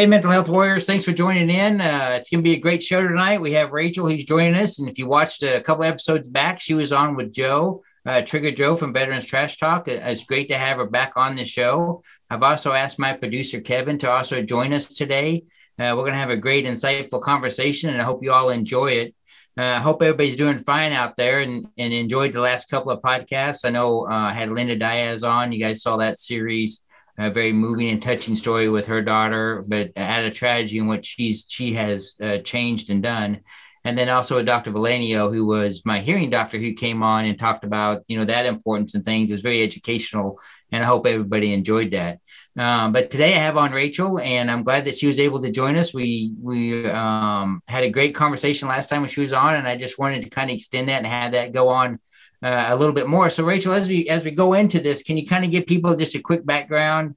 Hey, Mental Health Warriors, thanks for joining in. Uh, it's going to be a great show tonight. We have Racheal who's joining us. And if you watched a couple episodes back, she was on with Joe, uh, Trigger Joe from Veterans Trash Talk. It's great to have her back on the show. I've also asked my producer, Kevin, to also join us today. Uh, we're going to have a great, insightful conversation, and I hope you all enjoy it. Uh, I hope everybody's doing fine out there and, and enjoyed the last couple of podcasts. I know uh, I had Linda Diaz on. You guys saw that series a very moving and touching story with her daughter, but at a tragedy in which she's she has uh, changed and done. And then also a Dr. Valenio, who was my hearing doctor, who came on and talked about you know that importance and things. It was very educational, and I hope everybody enjoyed that. Um, but today I have on Racheal, and I'm glad that she was able to join us. We we um, had a great conversation last time when she was on, and I just wanted to kind of extend that and have that go on uh, a little bit more. So, Racheal, as we as we go into this, can you kind of give people just a quick background,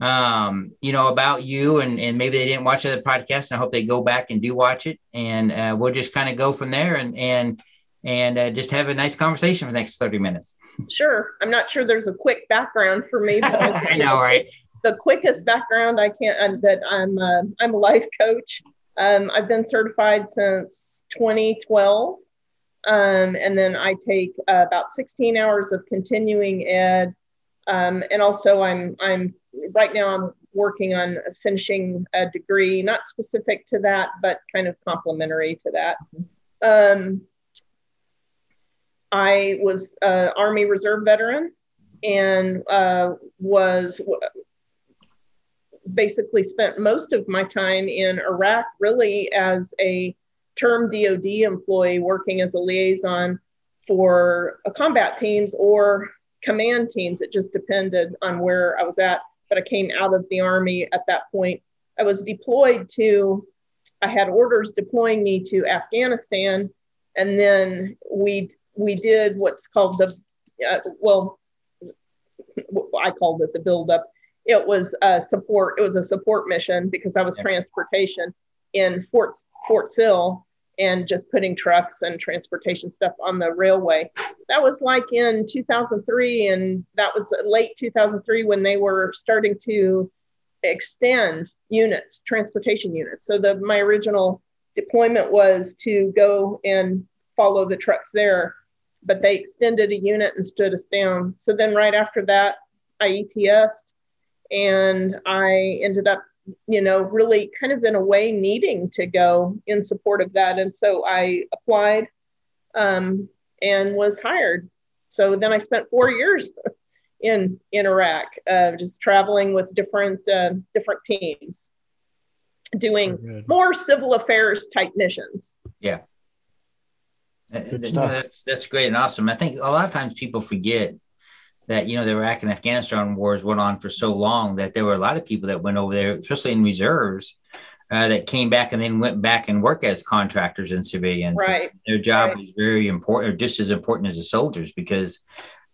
um, you know, about you, and and maybe they didn't watch the podcast, and I hope they go back and do watch it, and uh, we'll just kind of go from there, and and and uh, just have a nice conversation for the next thirty minutes. Sure, I'm not sure there's a quick background for me. But I know, right? The quickest background I can't uh, that I'm uh, I'm a life coach. Um, I've been certified since 2012. Um, and then I take uh, about 16 hours of continuing ed. Um, and also I'm, I'm right now I'm working on finishing a degree, not specific to that, but kind of complementary to that. Um, I was an Army Reserve veteran and uh, was basically spent most of my time in Iraq really as a term DoD employee working as a liaison for combat teams or command teams. It just depended on where I was at. But I came out of the Army at that point. I was deployed to, I had orders deploying me to Afghanistan. And then we, we did what's called the, uh, well, I called it the buildup. It was a support, it was a support mission because I was yeah. transportation in Fort Fort Sill and just putting trucks and transportation stuff on the railway. That was like in 2003, and that was late 2003 when they were starting to extend units, transportation units. So the my original deployment was to go and follow the trucks there, but they extended a unit and stood us down. So then right after that, I and I ended up you know, really kind of in a way needing to go in support of that. And so I applied um, and was hired. So then I spent four years in in Iraq, uh, just traveling with different uh, different teams, doing more civil affairs type missions. Yeah, that's that's great and awesome. I think a lot of times people forget that you know the Iraq and Afghanistan wars went on for so long that there were a lot of people that went over there, especially in reserves, uh, that came back and then went back and worked as contractors and civilians. Right. Their job right. was very important, or just as important as the soldiers, because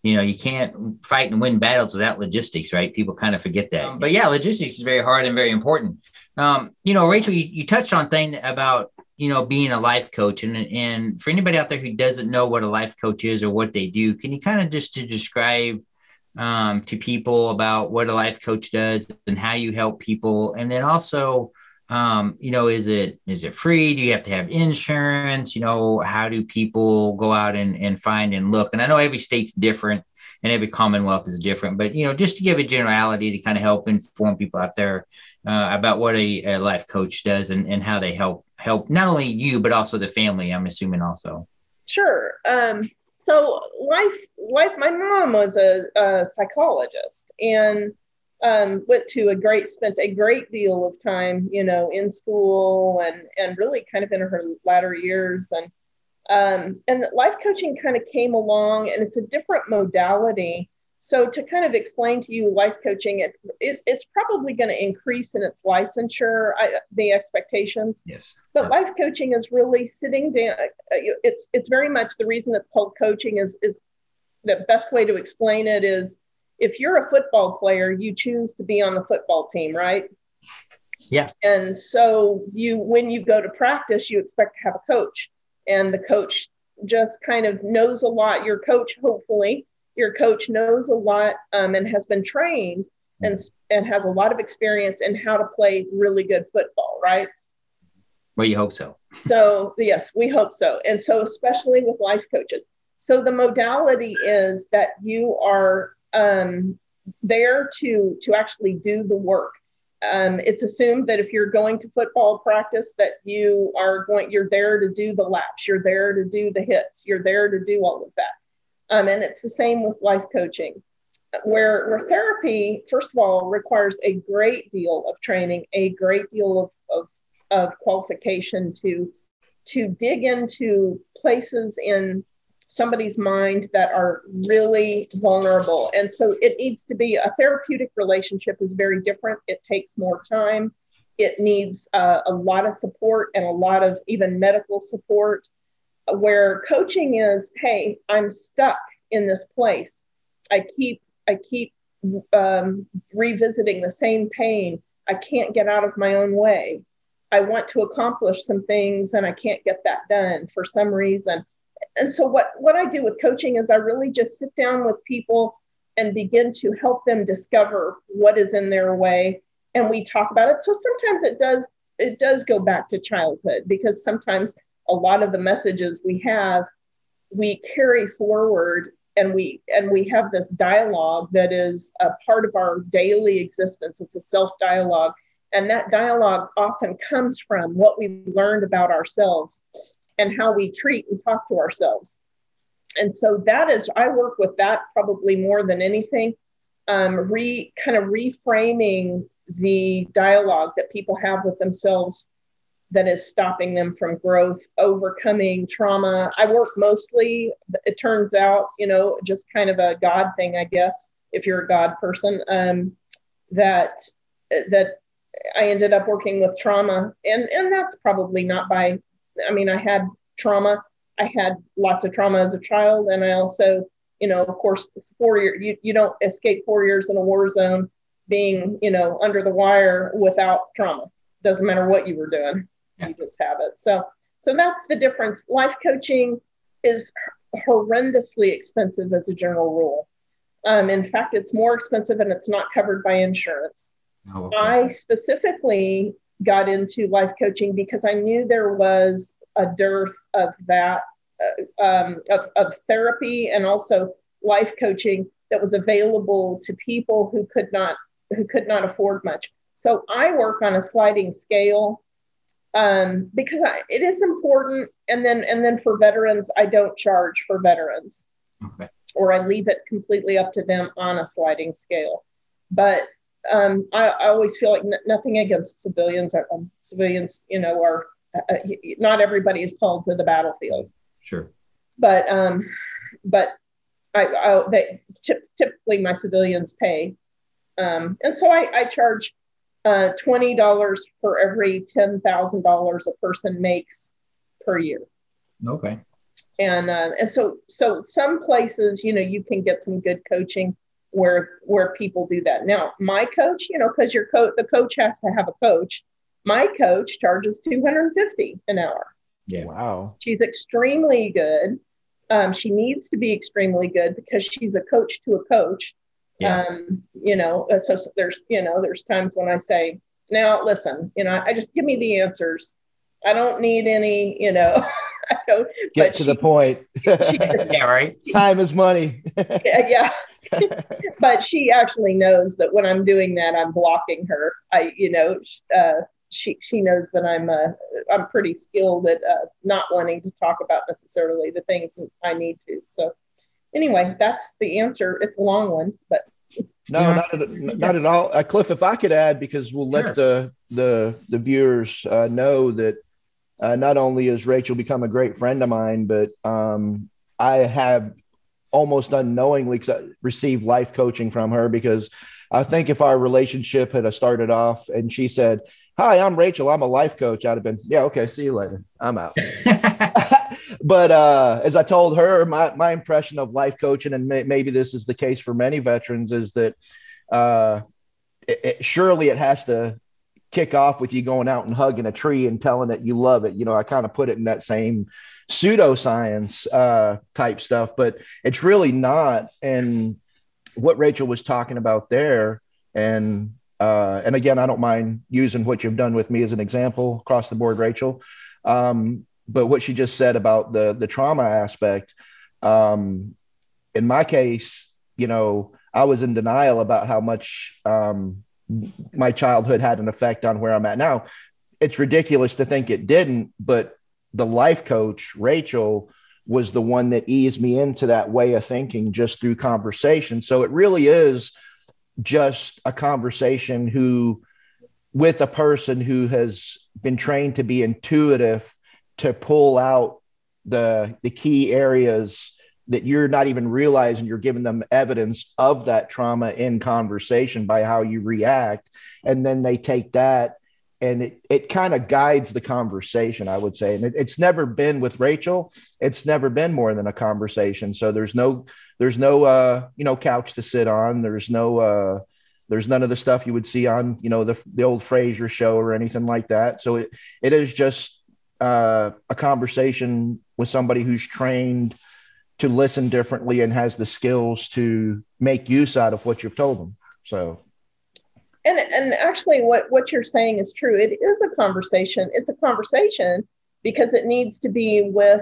you know you can't fight and win battles without logistics, right? People kind of forget that. Um, but yeah, logistics is very hard and very important. Um, you know, Racheal, you, you touched on thing about you know being a life coach and and for anybody out there who doesn't know what a life coach is or what they do can you kind of just to describe um, to people about what a life coach does and how you help people? And then also um, you know is it is it free? Do you have to have insurance? You know how do people go out and, and find and look? And i know every state's different and every commonwealth is different but you know just to give a generality to kind of help inform people out there uh, about what a, a, life coach does and, and how they help help not only you but also the family i'm assuming also. Sure. Um, so life life my mom was a, a psychologist and um, went to a great spent a great deal of time you know in school and and really kind of in her latter years. And um, and life coaching kind of came along and it's a different modality so to kind of explain to you life coaching, it, it it's probably going to increase in its licensure, I, the expectations. Yes. But life coaching is really sitting down. Uh, it's it's very much the reason it's called coaching is is the best way to explain it is if you're a football player, you choose to be on the football team, right? Yeah. And so you when you go to practice, you expect to have a coach, and the coach just kind of knows a lot. Your coach, hopefully, your coach knows a lot um, and has been trained and, and has a lot of experience in how to play really good football, right? Well, you hope so. so, yes, we hope so. And so, especially with life coaches. So, the modality is that you are um, there to, to actually do the work. Um, it's assumed that if you're going to football practice that you are going you're there to do the laps you're there to do the hits you're there to do all of that um, and it's the same with life coaching where, where therapy, first of all, requires a great deal of training, a great deal of, of, of qualification to, to dig into places in somebody's mind that are really vulnerable. And so it needs to be a therapeutic relationship is very different. It takes more time. It needs uh, a lot of support and a lot of even medical support. Where coaching is, hey, I'm stuck in this place. I keep I keep um, revisiting the same pain. I can't get out of my own way. I want to accomplish some things and I can't get that done for some reason. And so what what I do with coaching is I really just sit down with people and begin to help them discover what is in their way and we talk about it. So sometimes it does it does go back to childhood because sometimes a lot of the messages we have we carry forward and we and we have this dialogue that is a part of our daily existence. It's a self dialogue and that dialogue often comes from what we've learned about ourselves and how we treat and talk to ourselves. And so that is i work with that probably more than anything um, re kind of reframing the dialogue that people have with themselves that is stopping them from growth, overcoming trauma. I work mostly, it turns out, you know, just kind of a God thing, I guess, if you're a God person, um, that that I ended up working with trauma, and and that's probably not by. I mean, I had trauma. I had lots of trauma as a child, and I also, you know, of course, four year you you don't escape four years in a war zone being, you know, under the wire without trauma. Doesn't matter what you were doing yeah. you just have it. So, so that's the difference. Life coaching is horrendously expensive as a general rule. Um, in fact, it's more expensive and it's not covered by insurance. Oh, okay. I specifically got into life coaching because I knew there was a dearth of that, uh, um, of, of therapy and also life coaching that was available to people who could not who could not afford much. So I work on a sliding scale um, because I, it is important. And then and then for veterans, I don't charge for veterans, okay. or I leave it completely up to them on a sliding scale. But um, I, I, always feel like n- nothing against civilians. Um, civilians, you know, are uh, uh not everybody is called to the battlefield. Sure. But um, but I, I they t- typically my civilians pay, um, and so I, I charge uh, $20 for every $10,000 a person makes per year. Okay. And, uh, and so, so some places, you know, you can get some good coaching where, where people do that. Now, my coach, you know, cause your coach, the coach has to have a coach. My coach charges 250 an hour. Yeah. Wow. She's extremely good. Um, she needs to be extremely good because she's a coach to a coach. Yeah. Um, you know, uh, so, so there's, you know, there's times when I say, now listen, you know, I just give me the answers. I don't need any, you know, get to she, the point. yeah, right. Time is money. yeah. but she actually knows that when I'm doing that, I'm blocking her. I, you know, uh, she she knows that I'm uh, I'm pretty skilled at uh, not wanting to talk about necessarily the things I need to. So anyway, that's the answer. It's a long one, but no, yeah. not at, not at all. Uh, Cliff, if I could add, because we'll let sure. the the the viewers uh, know that uh, not only has Racheal become a great friend of mine, but um, I have almost unknowingly received life coaching from her because I think if our relationship had started off and she said, "Hi, I'm Racheal. I'm a life coach," I'd have been, "Yeah, okay, see you later. I'm out." but uh, as I told her, my, my impression of life coaching, and may, maybe this is the case for many veterans, is that uh, it, it, surely it has to kick off with you going out and hugging a tree and telling it you love it. You know, I kind of put it in that same pseudoscience uh, type stuff, but it's really not. And what Racheal was talking about there and uh, and again, I don't mind using what you've done with me as an example across the board, Racheal. Um, but what she just said about the the trauma aspect, um, in my case, you know, I was in denial about how much um, my childhood had an effect on where I'm at now. It's ridiculous to think it didn't, but the life coach, Racheal, was the one that eased me into that way of thinking just through conversation. So it really is just a conversation who with a person who has been trained to be intuitive to pull out the the key areas that you're not even realizing you're giving them evidence of that trauma in conversation by how you react. And then they take that and it, it kind of guides the conversation i would say. And it, it's never been with racheal. It's never been more than a conversation. So there's no there's no uh you know couch to sit on. There's no uh there's none of the stuff you would see on you know the, the old Frasier show or anything like that. So it, it is just uh, a conversation with somebody who's trained to listen differently and has the skills to make use out of what you've told them. So. And and actually what what you're saying is true. It is a conversation. It's a conversation because it needs to be with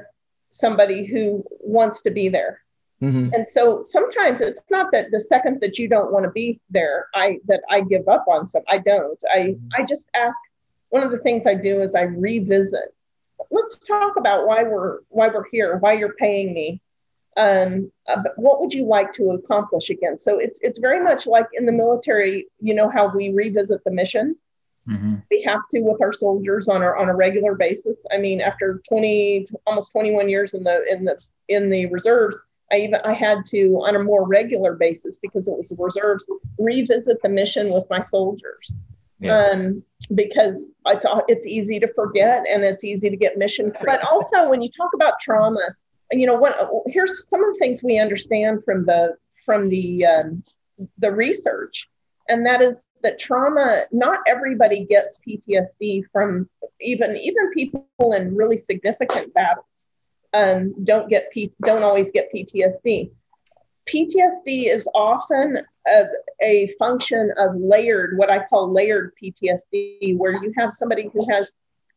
somebody who wants to be there. Mm-hmm. and so sometimes it's not that the second that you don't want to be there i that i give up on some i don't. I mm-hmm. i just ask one of the things i do is i revisit let's talk about why we're why we're here why you're paying me um, uh, what would you like to accomplish again? So it's it's very much like in the military. You know how we revisit the mission. Mm-hmm. We have to with our soldiers on our on a regular basis. I mean, after twenty almost twenty one years in the in the in the reserves, I even I had to on a more regular basis because it was the reserves revisit the mission with my soldiers. Yeah. Um, because it's it's easy to forget and it's easy to get mission. But also when you talk about trauma, you know what here's some of the things we understand from the from the um, the research and that is that trauma not everybody gets ptsd from even even people in really significant battles um, don't get P, don't always get ptsd ptsd is often a, a function of layered what i call layered ptsd where you have somebody who has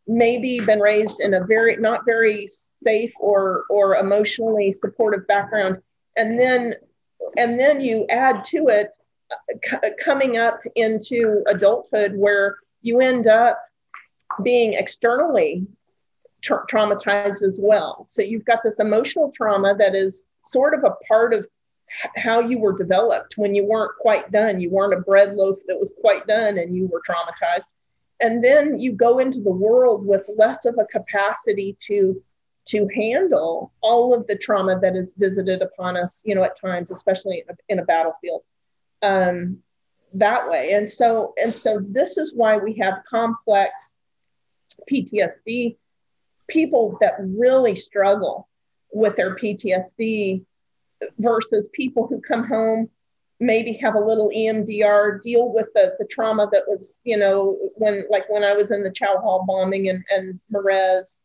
maybe been raised in a very not very safe or or emotionally supportive background. And then and then you add to it uh, c- coming up into adulthood where you end up being externally tra- traumatized as well. So you've got this emotional trauma that is sort of a part of how you were developed. When you weren't quite done you weren't a bread loaf that was quite done and you were traumatized. And then you go into the world with less of a capacity to to handle all of the trauma that is visited upon us you know at times especially in a, in a battlefield um, that way. And so and so this is why we have complex ptsd people that really struggle with their ptsd versus people who come home maybe have a little EMDR, deal with the, the trauma that was, you know, when like when I was in the Chow Hall bombing and, and Marez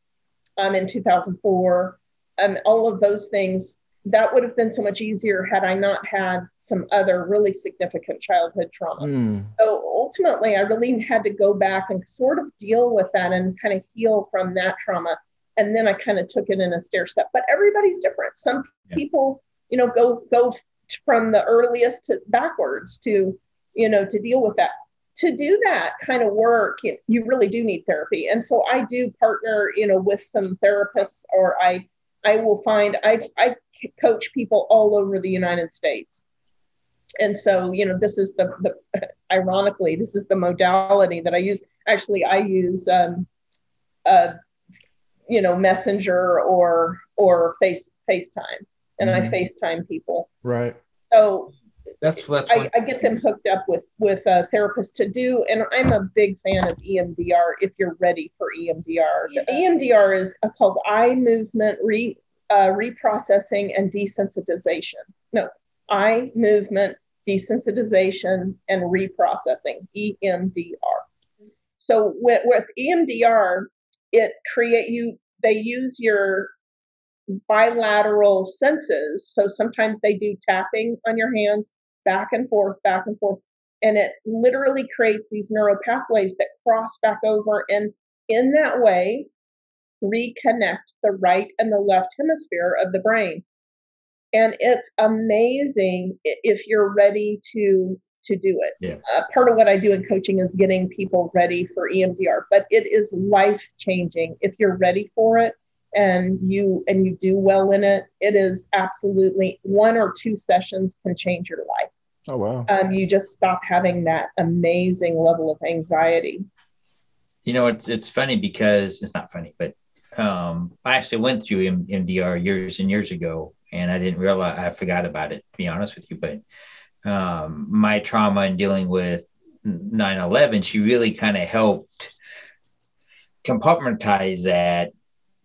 um, in 2004, um, all of those things, that would have been so much easier had I not had some other really significant childhood trauma. Mm. So ultimately, I really had to go back and sort of deal with that and kind of heal from that trauma. And then I kind of took it in a stair step. But everybody's different. Some yeah. people, you know, go go from the earliest to backwards to you know to deal with that. To do that kind of work you really do need therapy. And so i do partner you know with some therapists or i i will find i i coach people all over the united states. And so you know this is the, the ironically this is the modality that i use. Actually i use um uh you know messenger or or face facetime and mm-hmm. I FaceTime people. Right. So that's that's I, I, get them hooked up with with a therapist to do, and I'm a big fan of EMDR. If you're ready for EMDR, yeah. the EMDR is called eye movement re uh, reprocessing and desensitization. No, eye movement desensitization and reprocessing EMDR. So with, with EMDR, it create you. They use your bilateral senses. So sometimes they do tapping on your hands back and forth, back and forth. and it literally creates these neural pathways that cross back over and in that way reconnect the right and the left hemisphere of the brain and it's amazing if you're ready to to do it yeah. uh, part of what i do in coaching is getting people ready for emdr but it is life changing if you're ready for it and you and you do well in it it is absolutely one or two sessions can change your life Oh wow! Um, you just stop having that amazing level of anxiety. You know, it's it's funny because it's not funny, but um, I actually went through M- MDR years and years ago, and I didn't realize I forgot about it. To be honest with you, but um, my trauma in dealing with 9/11, she really kind of helped compartmentalize that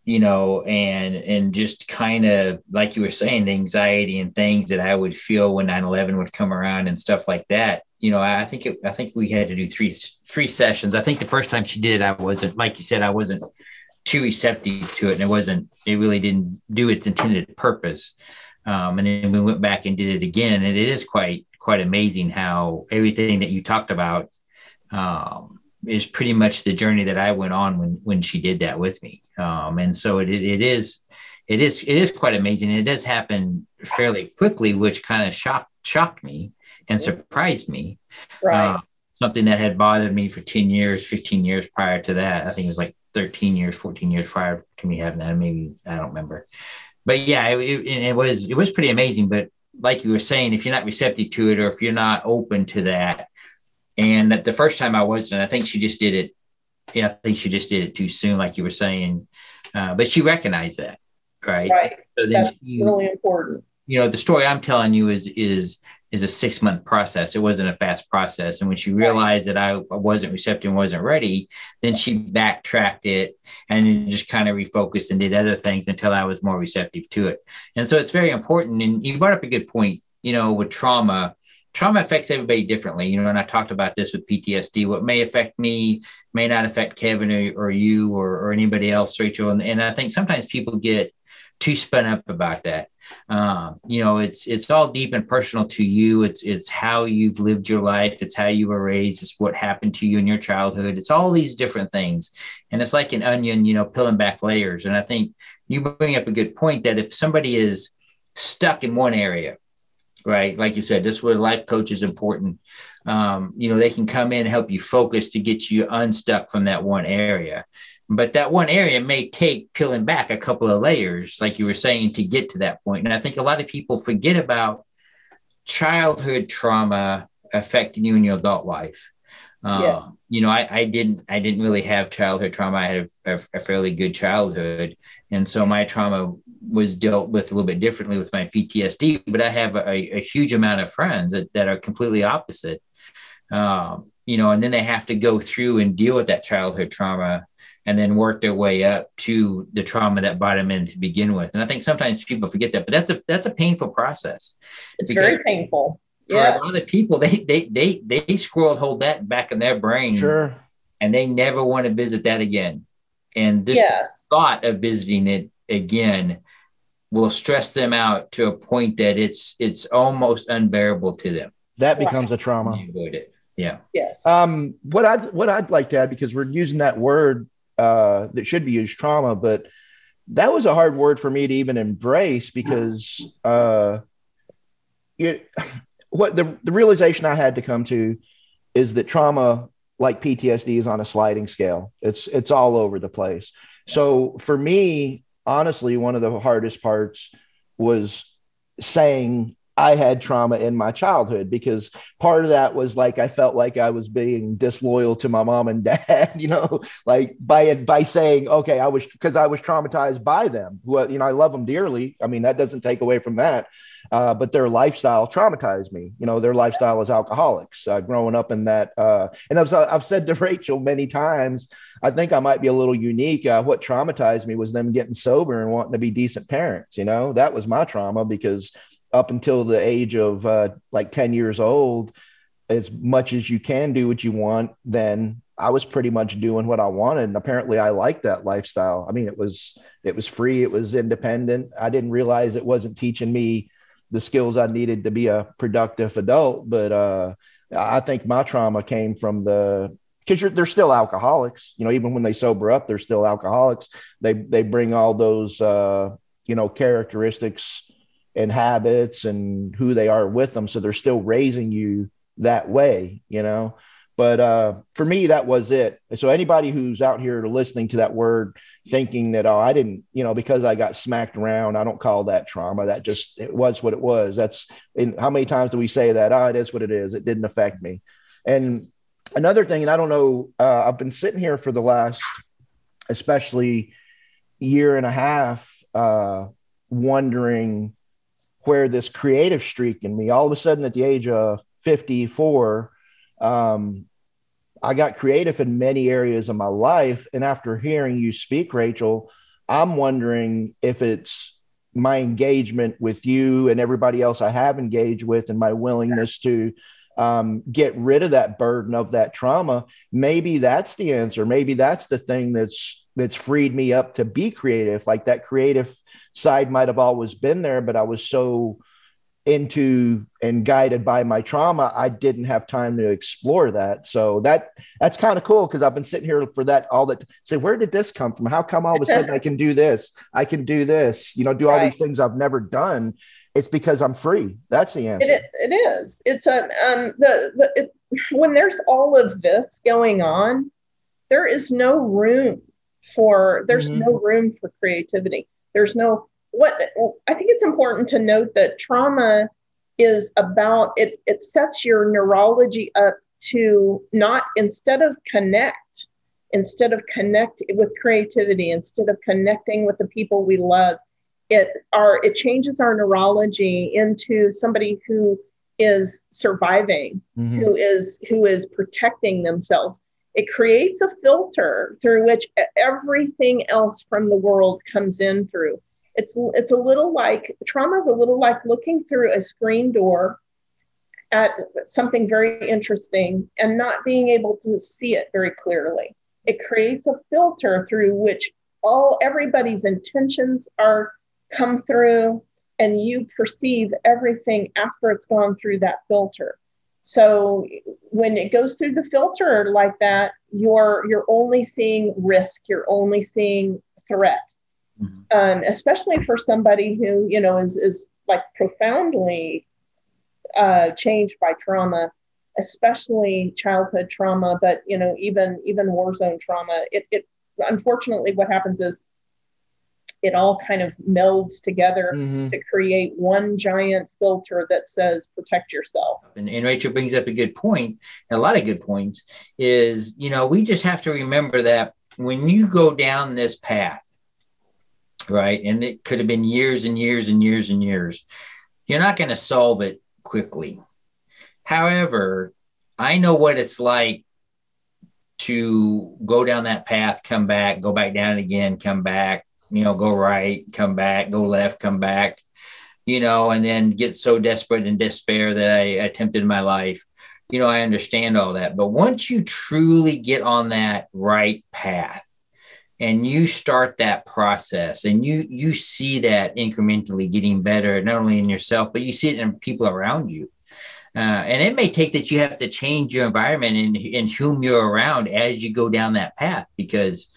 you know, and and just kind of like you were saying, the anxiety and things that I would feel when 9-11 would come around and stuff like that. You know, I think it, I think we had to do three three sessions. I think the first time she did it, I wasn't like you said, I wasn't too receptive to it, and it wasn't. It really didn't do its intended purpose. Um, and then we went back and did it again, and it is quite quite amazing how everything that you talked about um, is pretty much the journey that I went on when when she did that with me. Um, and so it, it is it is it is quite amazing. It does happen fairly quickly, which kind of shocked shocked me and surprised me. Right. Uh, something that had bothered me for 10 years, 15 years prior to that. I think it was like 13 years, 14 years prior to me having that. Maybe I don't remember. But yeah, it, it, it was it was pretty amazing. But like you were saying, if you're not receptive to it or if you're not open to that, and that the first time I wasn't, I think she just did it. Yeah, I think she just did it too soon, like you were saying. Uh, but she recognized that, right? Right. So That's she, really important. You know, the story I'm telling you is is is a six month process. It wasn't a fast process. And when she realized that I wasn't receptive and wasn't ready, then she backtracked it and just kind of refocused and did other things until I was more receptive to it. And so it's very important. And you brought up a good point. You know, with trauma, trauma affects everybody differently, you know, and I talked about this with PTSD. What may affect me may not affect Kevin or, or you or, or, anybody else, Racheal. And, and I think sometimes people get too spun up about that. Um, you know, it's it's all deep and personal to you. It's it's how you've lived your life. It's how you were raised. It's what happened to you in your childhood. It's all these different things, and it's like an onion, you know, peeling back layers. And I think you bring up a good point that if somebody is stuck in one area right? Like you said, this is where life coach is important. Um, you know, they can come in help you focus to get you unstuck from that one area. But that one area may take peeling back a couple of layers, like you were saying, to get to that point. And I think a lot of people forget about childhood trauma affecting you in your adult life. Uh, You know, I, I, didn't I didn't really have childhood trauma. I had a, a, a, fairly good childhood, and so my trauma was dealt with a little bit differently with my PTSD. But I have a, a huge amount of friends that, that are completely opposite. Um, you know, and then they have to go through and deal with that childhood trauma and then work their way up to the trauma that brought them in to begin with. And I think sometimes people forget that, but that's a that's a painful process. It's very painful for yeah. a lot of people, they they they they squirreled hold that back in their brain, sure, and they never want to visit that again. And this yes. thought of visiting it again will stress them out to a point that it's it's almost unbearable to them. That becomes right. a trauma. Avoid it. Yeah. Yes. Um, what I what I'd like to add because we're using that word uh, that should be used trauma, but that was a hard word for me to even embrace because uh, it, what the, the realization I had to come to is that trauma like PTSD is on a sliding scale. It's it's all over the place. So for me, honestly, one of the hardest parts was saying I had trauma in my childhood because part of that was like I felt like I was being disloyal to my mom and dad, you know, like by by saying, okay, I was because I was traumatized by them. Well, you know, I love them dearly. I mean, that doesn't take away from that. Uh, but their lifestyle traumatized me. You know, their lifestyle as alcoholics, uh, growing up in that. Uh, and I've, I've said to Racheal many times, I think I might be a little unique. Uh, what traumatized me was them getting sober and wanting to be decent parents. You know, that was my trauma because up until the age of uh, like 10 years old, as much as you can do what you want, then I was pretty much doing what I wanted. And apparently I liked that lifestyle. I mean, it was, it was free. It was independent. I didn't realize it wasn't teaching me the skills I needed to be a productive adult, but, uh, I think my trauma came from the because they're still alcoholics. You know, even when they sober up, they're still alcoholics. They they bring all those uh, you know characteristics and habits and who they are with them. So they're still raising you that way. You know, but uh, for me, that was it. So anybody who's out here listening to that word, thinking that oh, I didn't, you know, because I got smacked around, I don't call that trauma. That just it was what it was. That's how many times do we say that? Oh, it is what it is. It didn't affect me. And another thing, and I don't know, uh, I've been sitting here for the last, especially year and a half, uh, wondering where this creative streak in me. All of a sudden, at the age of fifty-four. Um, I got creative in many areas of my life. And after hearing you speak, Racheal, I'm wondering if it's my engagement with you and everybody else I have engaged with and my willingness to um, get rid of that burden of that trauma. Maybe that's the answer. Maybe that's the thing that's that's freed me up to be creative. Like that creative side might have always been there, but I was so into and guided by my trauma i didn't have time to explore that so that that's kind of cool because i've been sitting here for that all that say where did this come from how come all of a sudden i can do this i can do this you know do all right. these things i've never done it's because i'm free. That's the answer. it, it is. It's a um the, the it, when there's all of this going on there is no room for there's mm-hmm. no room for creativity. There's no what I think it's important to note that trauma is about it, it sets your neurology up to not instead of connect, instead of connect with creativity, instead of connecting with the people we love, it our it changes our neurology into somebody who is surviving, mm-hmm. who is who is protecting themselves. It creates a filter through which everything else from the world comes in through it's it's a little like trauma is a little like looking through a screen door at something very interesting and not being able to see it very clearly. It creates a filter through which all everybody's intentions are come through and you perceive everything after it's gone through that filter. So when it goes through the filter like that, you're you're only seeing risk, you're only seeing threat mm-hmm. um, especially for somebody who you know is is like profoundly uh, changed by trauma, especially childhood trauma, but you know even even war zone trauma. It, it unfortunately what happens is it all kind of melds together mm-hmm. to create one giant filter that says protect yourself. And, and, Racheal brings up a good point, a lot of good points, is, you know, we just have to remember that when you go down this path, right? And it could have been years and years and years and years. You're not going to solve it quickly. However, I know what it's like to go down that path, come back, go back down again, come back, you know, go right, come back, go left, come back, you know, and then get so desperate and despair that I attempted my life. You know, I understand all that. But once you truly get on that right path, and you start that process and you you see that incrementally getting better not only in yourself but you see it in people around you uh, and it may take that you have to change your environment and, and whom you're around as you go down that path because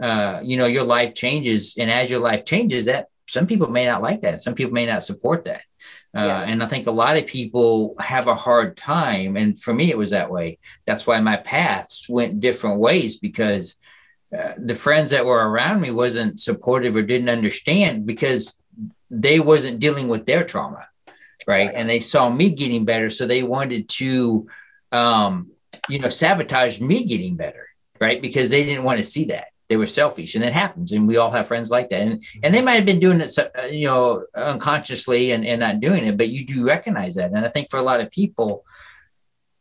uh, you know your life changes and as your life changes that some people may not like that some people may not support that uh, yeah. and I think a lot of people have a hard time. And for me, it was that way. That's why my paths went different ways because uh, the friends that were around me wasn't supportive or didn't understand because they wasn't dealing with their trauma right, right. and they saw me getting better so they wanted to um, you know sabotage me getting better right because they didn't want to see that they were selfish and it happens and we all have friends like that and and they might have been doing it uh, you know unconsciously and, and not doing it but you do recognize that and i think for a lot of people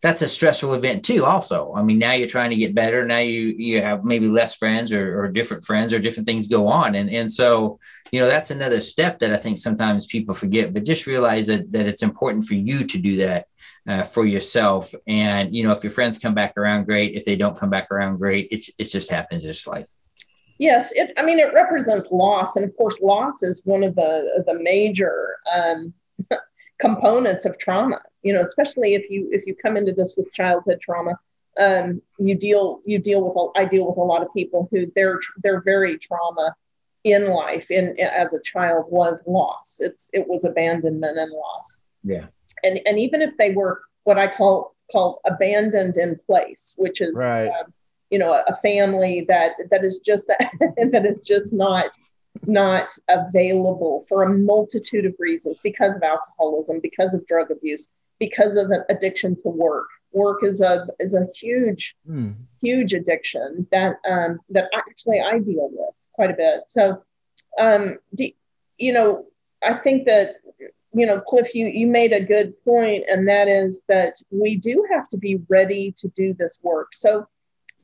that's a stressful event too also. I mean now you're trying to get better now you you have maybe less friends or, or different friends or different things go on and and so you know that's another step that i think sometimes people forget but just realize that that it's important for you to do that uh, for yourself and you know if your friends come back around great. If they don't come back around great. It, it just happens just life yes it, i mean it represents loss and of course loss is one of the the major um, components of trauma you know, especially if you if you come into this with childhood trauma, um, you deal you deal with a, I deal with a lot of people who their their very trauma in life in as a child was loss. It's it was abandonment and loss. Yeah. And and even if they were what I call called abandoned in place, which is right. um, you know a, a, family that that is just that is just not not available for a multitude of reasons because of alcoholism, because of drug abuse, because of an addiction to work. Work is a is a huge mm. huge addiction that um, that actually I deal with quite a bit. So, um, do, you know, I think that you know, Cliff, you you made a good point, and that is that we do have to be ready to do this work. So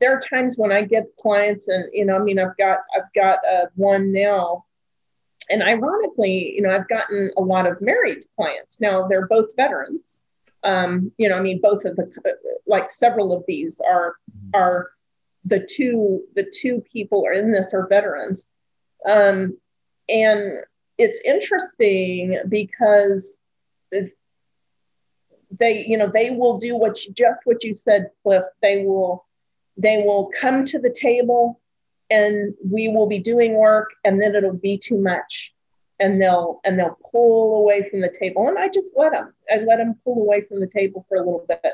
there are times when I get clients, and you know, I mean, I've got I've got uh, one now, and ironically, you know, I've gotten a lot of married clients. Now they're both veterans. Um, you know, I mean, both of the like several of these are are the two the two people are in this are veterans, um, and it's interesting because they you know they will do what you, just what you said, Cliff. They will they will come to the table and we will be doing work and then it'll be too much. And they'll and they'll pull away from the table. And i just let them i let them pull away from the table for a little bit.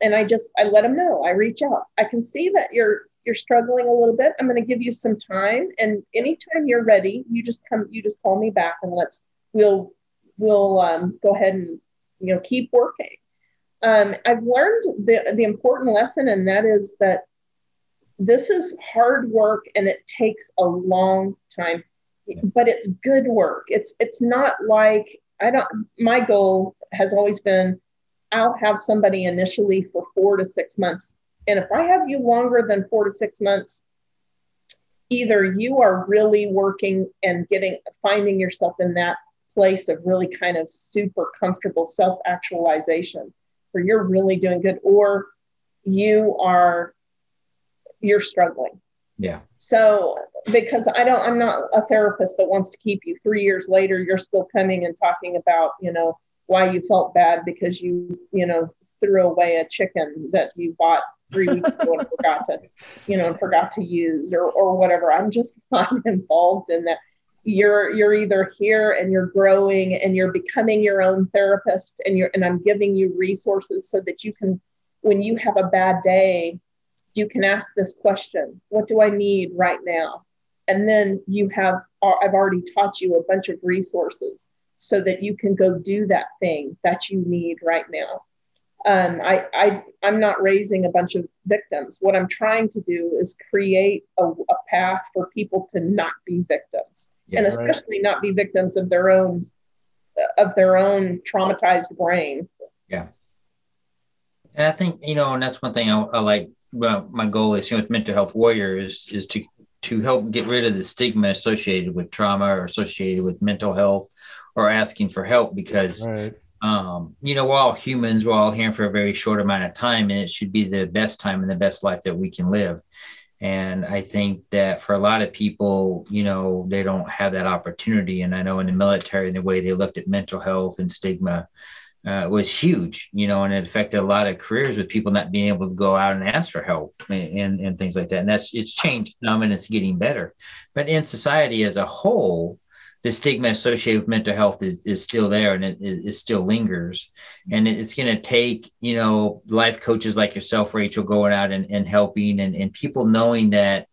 And i just i let them know. I reach out. I can see that you're you're struggling a little bit. I'm going to give you some time. And anytime you're ready you just come you just call me back and let's we'll we'll um, go ahead and you know keep working. Um, I've learned the, the important lesson, and that is that this is hard work and it takes a long time, but it's good work. It's it's not like I don't. My goal has always been I'll have somebody initially for four to six months, and if I have you longer than four to six months, either you are really working and getting finding yourself in that place of really kind of super comfortable self actualization or you're really doing good or you are you're struggling. Yeah. So because i don't i'm not a therapist that wants to keep you. Three years later you're still coming and talking about you know why you felt bad because you you know threw away a chicken that you bought three weeks ago and forgot to you know and forgot to use or or whatever. I'm just not involved in that. You're you're either here and you're growing and you're becoming your own therapist and you're and I'm giving you resources so that you can when you have a bad day you can ask this question what do I need right now? And then you have uh, I've already taught you a bunch of resources so that you can go do that thing that you need right now. Um, I, I i'm not raising a bunch of victims. What i'm trying to do is create a, a path for people to not be victims. Yeah, and especially right. not be victims of their own of their own traumatized brain. Yeah. And i think you know and that's one thing i, I like well my goal is you know with mental health warriors is to to help get rid of the stigma associated with trauma or associated with mental health or asking for help because right um, you know, we're all humans, we're all here for a very short amount of time, and it should be the best time and the best life that we can live. And I think that for a lot of people, you know, they don't have that opportunity. And I know in the military, the way they looked at mental health and stigma uh, was huge, you know, and it affected a lot of careers with people not being able to go out and ask for help and, and, and things like that. And that's it's changed some and it's getting better. But in society as a whole, the stigma associated with mental health is, is still there and it, it, it still lingers. And it's going to take, you know, life coaches like yourself, Racheal, going out and, and helping and, and people knowing that,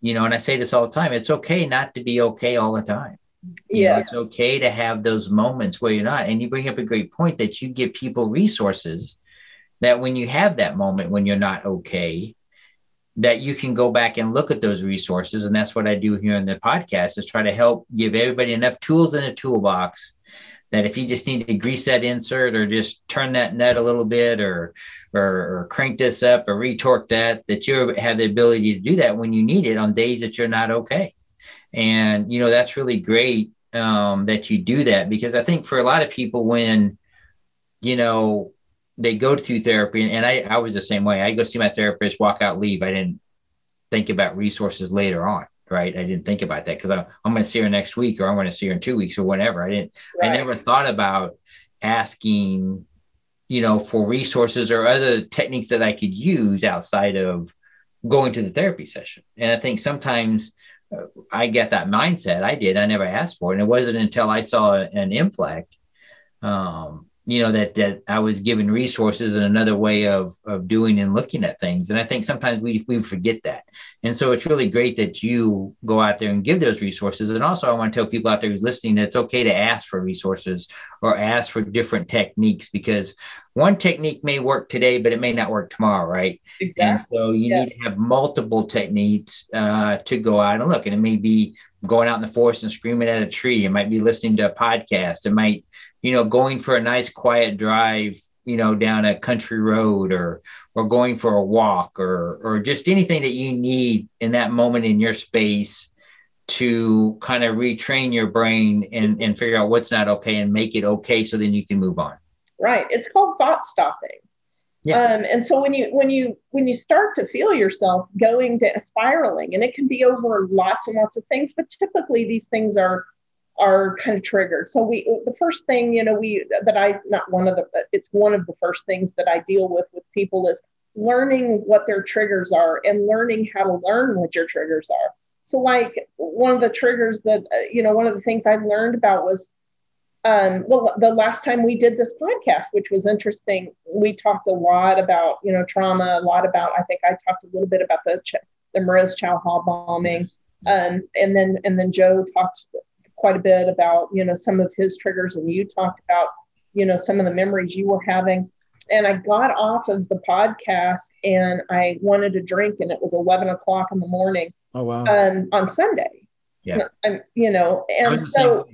you know, and I say this all the time, it's okay not to be okay all the time. You yeah. Know, it's okay to have those moments where you're not. And you bring up a great point that you give people resources that when you have that moment when you're not okay, that you can go back and look at those resources. And that's what I do here in the podcast is try to help give everybody enough tools in the toolbox that if you just need to grease that insert or just turn that nut a little bit or, or, or crank this up or retorque that, that you have the ability to do that when you need it on days that you're not okay. And, you know, that's really great um, that you do that because I think for a lot of people, when, you know, they go through therapy and I, I was the same way. I go see my therapist, walk out, leave. I didn't think about resources later on. Right. I didn't think about that because I'm, I'm going to see her next week or I'm going to see her in two weeks or whatever. I didn't, right. I never thought about asking you know, for resources or other techniques that I could use outside of going to the therapy session. And I think sometimes I get that mindset. I did. I never asked for it. And it wasn't until I saw an inflect um, you know that that I was given resources and another way of of doing and looking at things. And I think sometimes we we forget that. And so it's really great that you go out there and give those resources. And also, I want to tell people out there who's listening that it's okay to ask for resources or ask for different techniques because one technique may work today, but it may not work tomorrow, right? Exactly. And so you yes. need to have multiple techniques uh, to go out and look. And it may be going out in the forest and screaming at a tree. It might be listening to a podcast. It might you know, going for a nice quiet drive, you know, down a country road or or going for a walk or or just anything that you need in that moment in your space to kind of retrain your brain and and figure out what's not okay and make it okay so then you can move on. Right. It's called thought stopping. Yeah. Um, and so when you when you when you start to feel yourself going to spiraling, and it can be over lots and lots of things, but typically these things are are kind of triggered. So we the first thing you know we that I not one of the it's one of the first things that I deal with with people is learning what their triggers are and learning how to learn what your triggers are. So like one of the triggers that uh, you know one of the things I learned about was um, well the last time we did this podcast which was interesting we talked a lot about you know trauma a lot about I think I talked a little bit about the the Mosul Chow Hall bombing um, and then and then Joe talked quite a bit about, you know, some of his triggers and you talked about, you know, some of the memories you were having. And I got off of the podcast and I wanted a drink and it was 11 o'clock in the morning. Oh, wow. Um, on Sunday. Yeah. And, you know, and so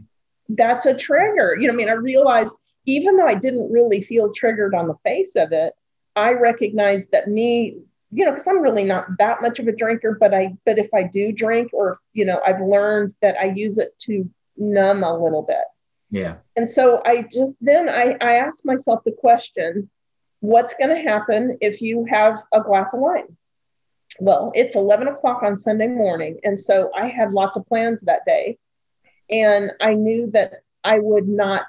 that's a trigger. You know, I mean, I realized even though I didn't really feel triggered on the face of it, I recognized that me you know, because I'm really not that much of a drinker, but I, but if I do drink, or you know, I've learned that I use it to numb a little bit. Yeah. And so I just then I I asked myself the question, what's going to happen if you have a glass of wine? Well, it's 11 o'clock on Sunday morning, and so I had lots of plans that day, and I knew that I would not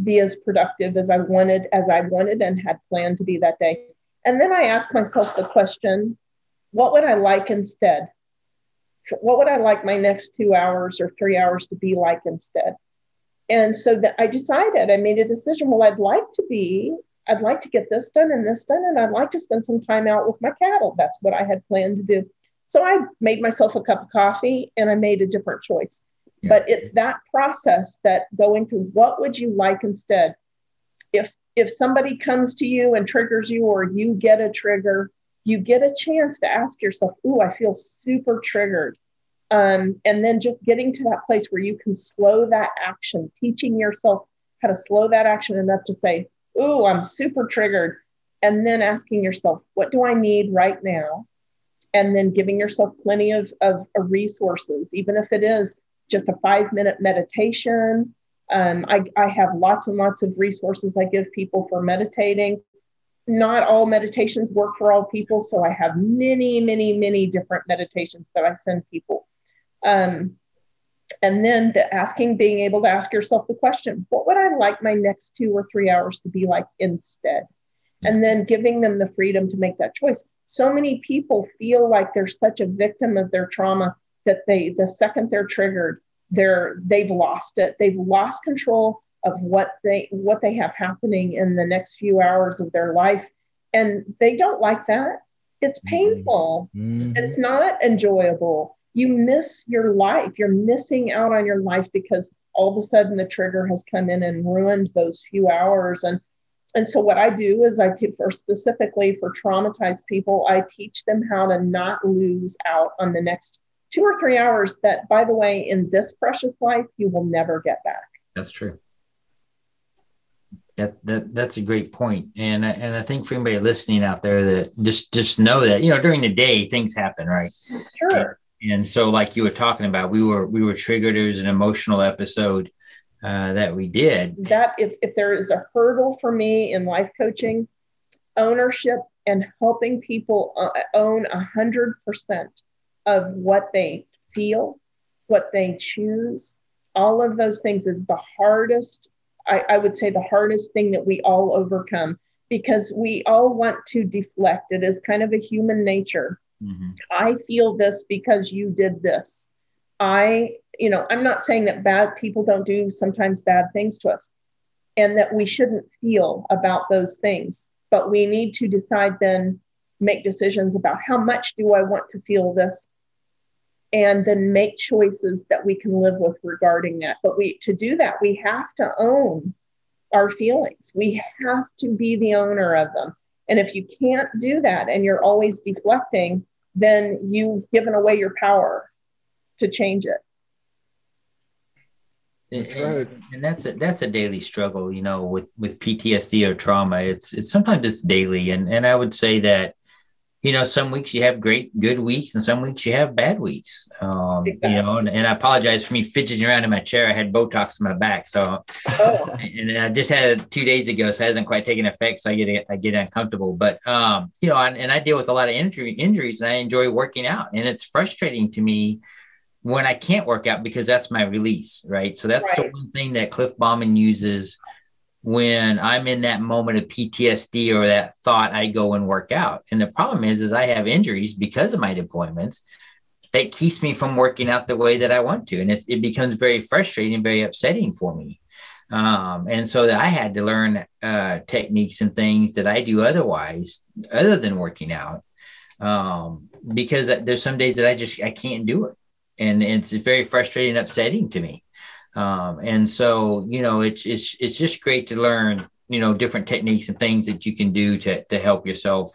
be as productive as I wanted as I wanted and had planned to be that day. And then I asked myself the question what would I like instead? What would I like my next two hours or three hours to be like instead? And so that I decided, I made a decision. Well, I'd like to be, I'd like to get this done and this done, and I'd like to spend some time out with my cattle. That's what I had planned to do. So I made myself a cup of coffee and I made a different choice. Yeah. But it's that process that going through what would you like instead? If if somebody comes to you and triggers you or you get a trigger, you get a chance to ask yourself, Ooh, I feel super triggered. Um, and then just getting to that place where you can slow that action, teaching yourself how to slow that action enough to say, Ooh, I'm super triggered. And then asking yourself, What do I need right now? And then giving yourself plenty of, of, of resources, even if it is just a five minute meditation um, I, I have lots and lots of resources I give people for meditating. Not all meditations work for all people, so I have many, many, many different meditations that I send people. Um, and then the asking, being able to ask yourself the question, what would I like my next two or three hours to be like instead? And then giving them the freedom to make that choice. So many people feel like they're such a victim of their trauma that they, the second they're triggered, they're they've lost it. They've lost control of what they what they have happening in the next few hours of their life. And they don't like that. It's mm-hmm. painful. Mm-hmm. it's not enjoyable. You miss your life. You're missing out on your life because all of a sudden the trigger has come in and ruined those few hours. And and so what i do is i teach for specifically for traumatized people i teach them how to not lose out on the next two or three hours that, by the way, in this precious life, you will never get back. That's true. That, that that's a great point, and and I think for anybody listening out there that just just know that you know during the day things happen, right? Sure. And, and so, like you were talking about, we were we were triggered. It was an emotional episode uh, that we did. That if if there is a hurdle for me in life coaching, ownership and helping people uh, own a hundred percent of what they feel, what they choose, all of those things is the hardest, I, I would say, the hardest thing that we all overcome because we all want to deflect. It is kind of a human nature. Mm-hmm. I feel this because you did this. I, you know, I'm not saying that bad people don't do sometimes bad things to us and that we shouldn't feel about those things, but we need to decide then, make decisions about how much do I want to feel this and then make choices that we can live with regarding that. But we to do that, we have to own our feelings. We have to be the owner of them. And if you can't do that and you're always deflecting, then you've given away your power to change it. That's right. And, and that's a that's a daily struggle, you know, with with PTSD or trauma. It's it's sometimes it's daily, and and I would say that you know, some weeks you have great, good weeks, and some weeks you have bad weeks. Um, exactly. You know, and, and, I apologize for me fidgeting around in my chair. I had Botox in my back, so oh. and I just had it two days ago, so it hasn't quite taken effect. So I get I get uncomfortable. But um, you know, and, and I deal with a lot of injury injuries, and I enjoy working out, and it's frustrating to me when I can't work out because that's my release, right? So that's right. the one thing that Cliff Baumann uses when I'm in that moment of PTSD or that thought, I go and work out. And the problem is, is I have injuries because of my deployments that keeps me from working out the way that I want to. And it, it becomes very frustrating very upsetting for me. Um, and so that I had to learn uh, techniques and things that I do otherwise, other than working out, um, because there's some days that I just I can't do it, and, and it's very frustrating and upsetting to me. Um, and so, you know, it's, it's, it's just great to learn, you know, different techniques and things that you can do to, to help yourself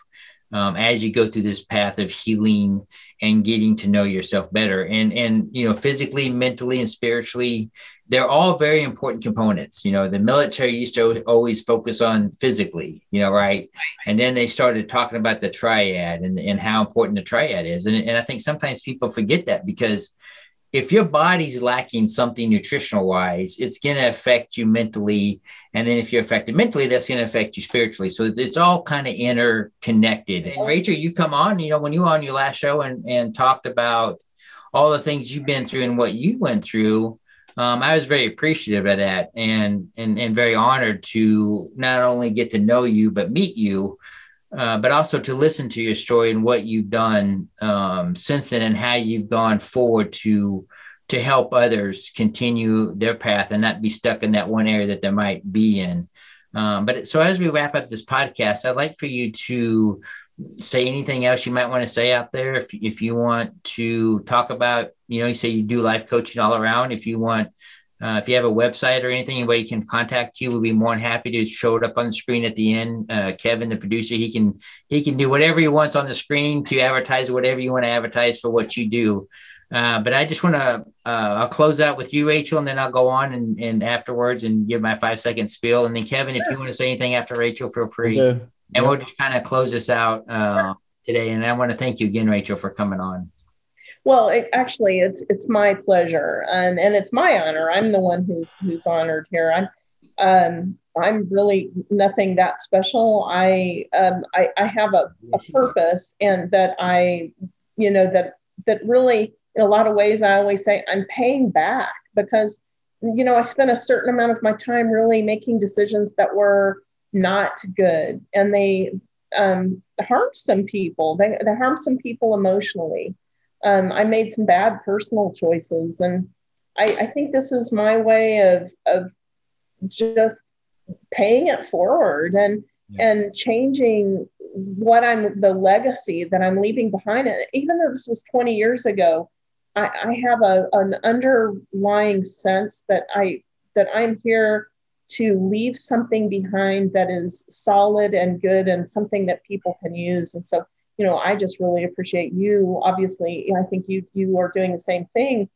um, as you go through this path of healing and getting to know yourself better. And and you know physically mentally and spiritually they're all very important components. You know the military used to always focus on physically you know right? And then they started talking about the triad and, and how important the triad is. And, and i think sometimes people forget that because if your body's lacking something nutritional wise, it's going to affect you mentally. And then if you're affected mentally, that's going to affect you spiritually. So it's all kind of interconnected. And Racheal, you come on, you know, when you were on your last show and, and talked about all the things you've been through and what you went through, um, I was very appreciative of that and, and, and very honored to not only get to know you, but meet you uh, but also to listen to your story and what you've done um, since then and how you've gone forward to to help others continue their path and not be stuck in that one area that they might be in. Um, but so as we wrap up this podcast, I'd like for you to say anything else you might want to say out there. If if you want to talk about, you know, you say you do life coaching all around. If you want uh, if you have a website or anything, anybody can contact you. We'll be more than happy to show it up on the screen at the end. Uh, Kevin, the producer, he can he can do whatever he wants on the screen to advertise whatever you want to advertise for what you do. Uh, but I just want to uh, I'll close out with you, Racheal, and then I'll go on and, and afterwards and give my five second spiel. And then Kevin, if you want to say anything after Racheal, feel free. Okay. And we'll just kind of close this out uh, today. And I want to thank you again, Racheal, for coming on. Well, it, actually, it's it's my pleasure, um, and it's my honor. I'm the one who's who's honored here. I'm um, I'm really nothing that special. I um, I, I have a, a purpose, and that I, you know, that that really, in a lot of ways, I always say I'm paying back because, you know, I spent a certain amount of my time really making decisions that were not good, and they um, harmed some people. They they harmed some people emotionally um, I made some bad personal choices. And I, I think this is my way of, of just paying it forward and, yeah. and changing what I'm, the legacy that I'm leaving behind. And even though this was 20 years ago, I, I have a, an underlying sense that I, that I'm here to leave something behind that is solid and good and something that people can use. And so you know, I just really appreciate you. Obviously, I think you you are doing the same thing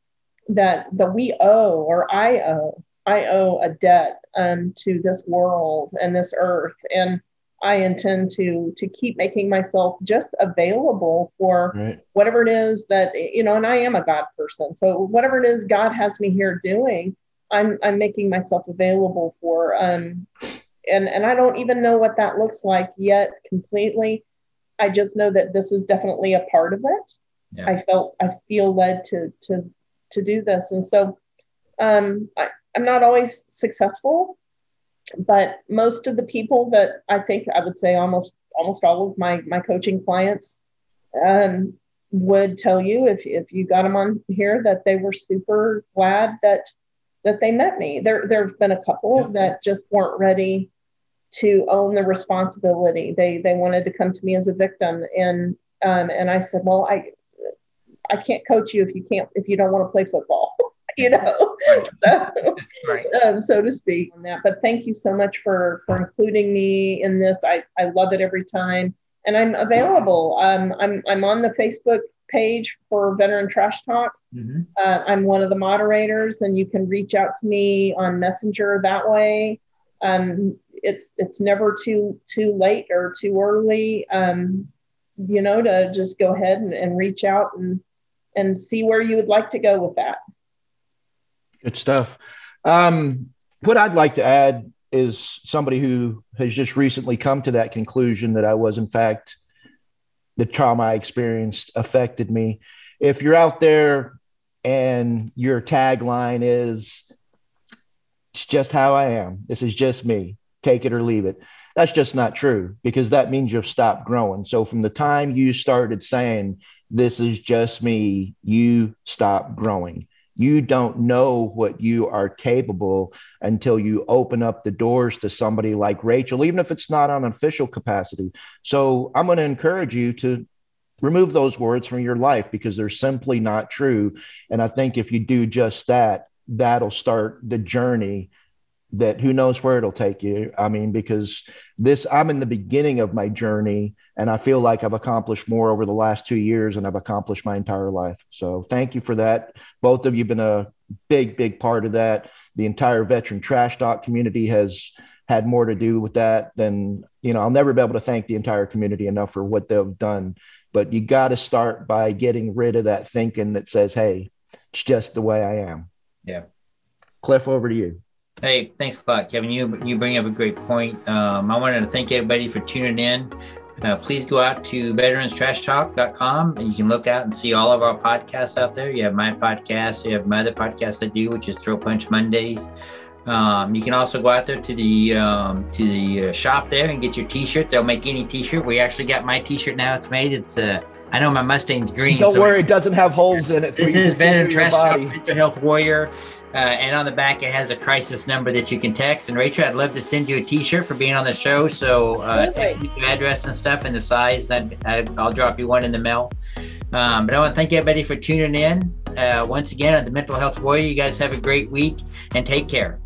that that we owe or I owe. I owe a debt um, to this world and this earth, and I intend to to keep making myself just available for right. whatever it is that you know. And I am a God person, so whatever it is God has me here doing, I'm I'm making myself available for. Um, and and I don't even know what that looks like yet completely I just know that this is definitely a part of it. Yeah. I felt I feel led to to to do this, and so um, I, I'm not always successful. but most of the people that I think I would say almost almost all of my my coaching clients um, would tell you if if you got them on here that they were super glad that that they met me. There there have been a couple that just weren't ready to own the responsibility. They they wanted to come to me as a victim, and um, and I said, well, I I can't coach you if you can't if you don't want to play football. you know, so, right. um, so to speak on that. But thank you so much for for including me in this. I, I love it every time. And I'm available. Um, I'm I'm on the Facebook page for Veteran Trash Talk. Mm-hmm. Uh, I'm one of the moderators, and you can reach out to me on Messenger that way. Um, it's it's never too too late or too early. Um, you know, to just go ahead and, and reach out and and see where you would like to go with that. Good stuff. Um, what I'd like to add is somebody who has just recently come to that conclusion that I was, in fact, the trauma I experienced affected me. If you're out there and your tagline is, it's just how I am, this is just me, take it or leave it. That's just not true because that means you've stopped growing. So from the time you started saying, this is just me, you stop growing you don't know what you are capable until you open up the doors to somebody like Racheal, even if it's not on an official capacity. So I'm going to encourage you to remove those words from your life because they're simply not true. And I think if you do just that, that'll start the journey that who knows where it'll take you. I mean, because this, I'm in the beginning of my journey and I feel like I've accomplished more over the last two years than I've accomplished my entire life. So thank you for that. Both of you have been a big, big part of that. The entire veteran trash talk community has had more to do with that than, you know, I'll never be able to thank the entire community enough for what they've done. But you got to start by getting rid of that thinking that says, hey, it's just the way I am. Yeah. Cliff, over to you. Hey, thanks a lot, Kevin. You you bring up a great point. Um, I wanted to thank everybody for tuning in. Uh, please go out to veteranstrashtalk.com and you can look out and see all of our podcasts out there. You have my podcast, you have my other podcast I do, which is Throw Punch Mondays. Um, you can also go out there to the um, to the uh, shop there and get your T-shirts. They'll make any T-shirt. We actually got my T-shirt now. It's made. It's uh, I know my Mustang's green. Don't so worry, it doesn't have holes in it. This is Veteran Trash Talk Mental Health Warrior. Uh, and on the back, it has a crisis number that you can text. And Racheal, I'd love to send you a T-shirt for being on the show. So uh, text me your address and stuff and the size. And I, will drop you one in the mail. Um, but I want to thank everybody for tuning in. Uh, once again, on the Mental Health Warrior, you guys have a great week and take care.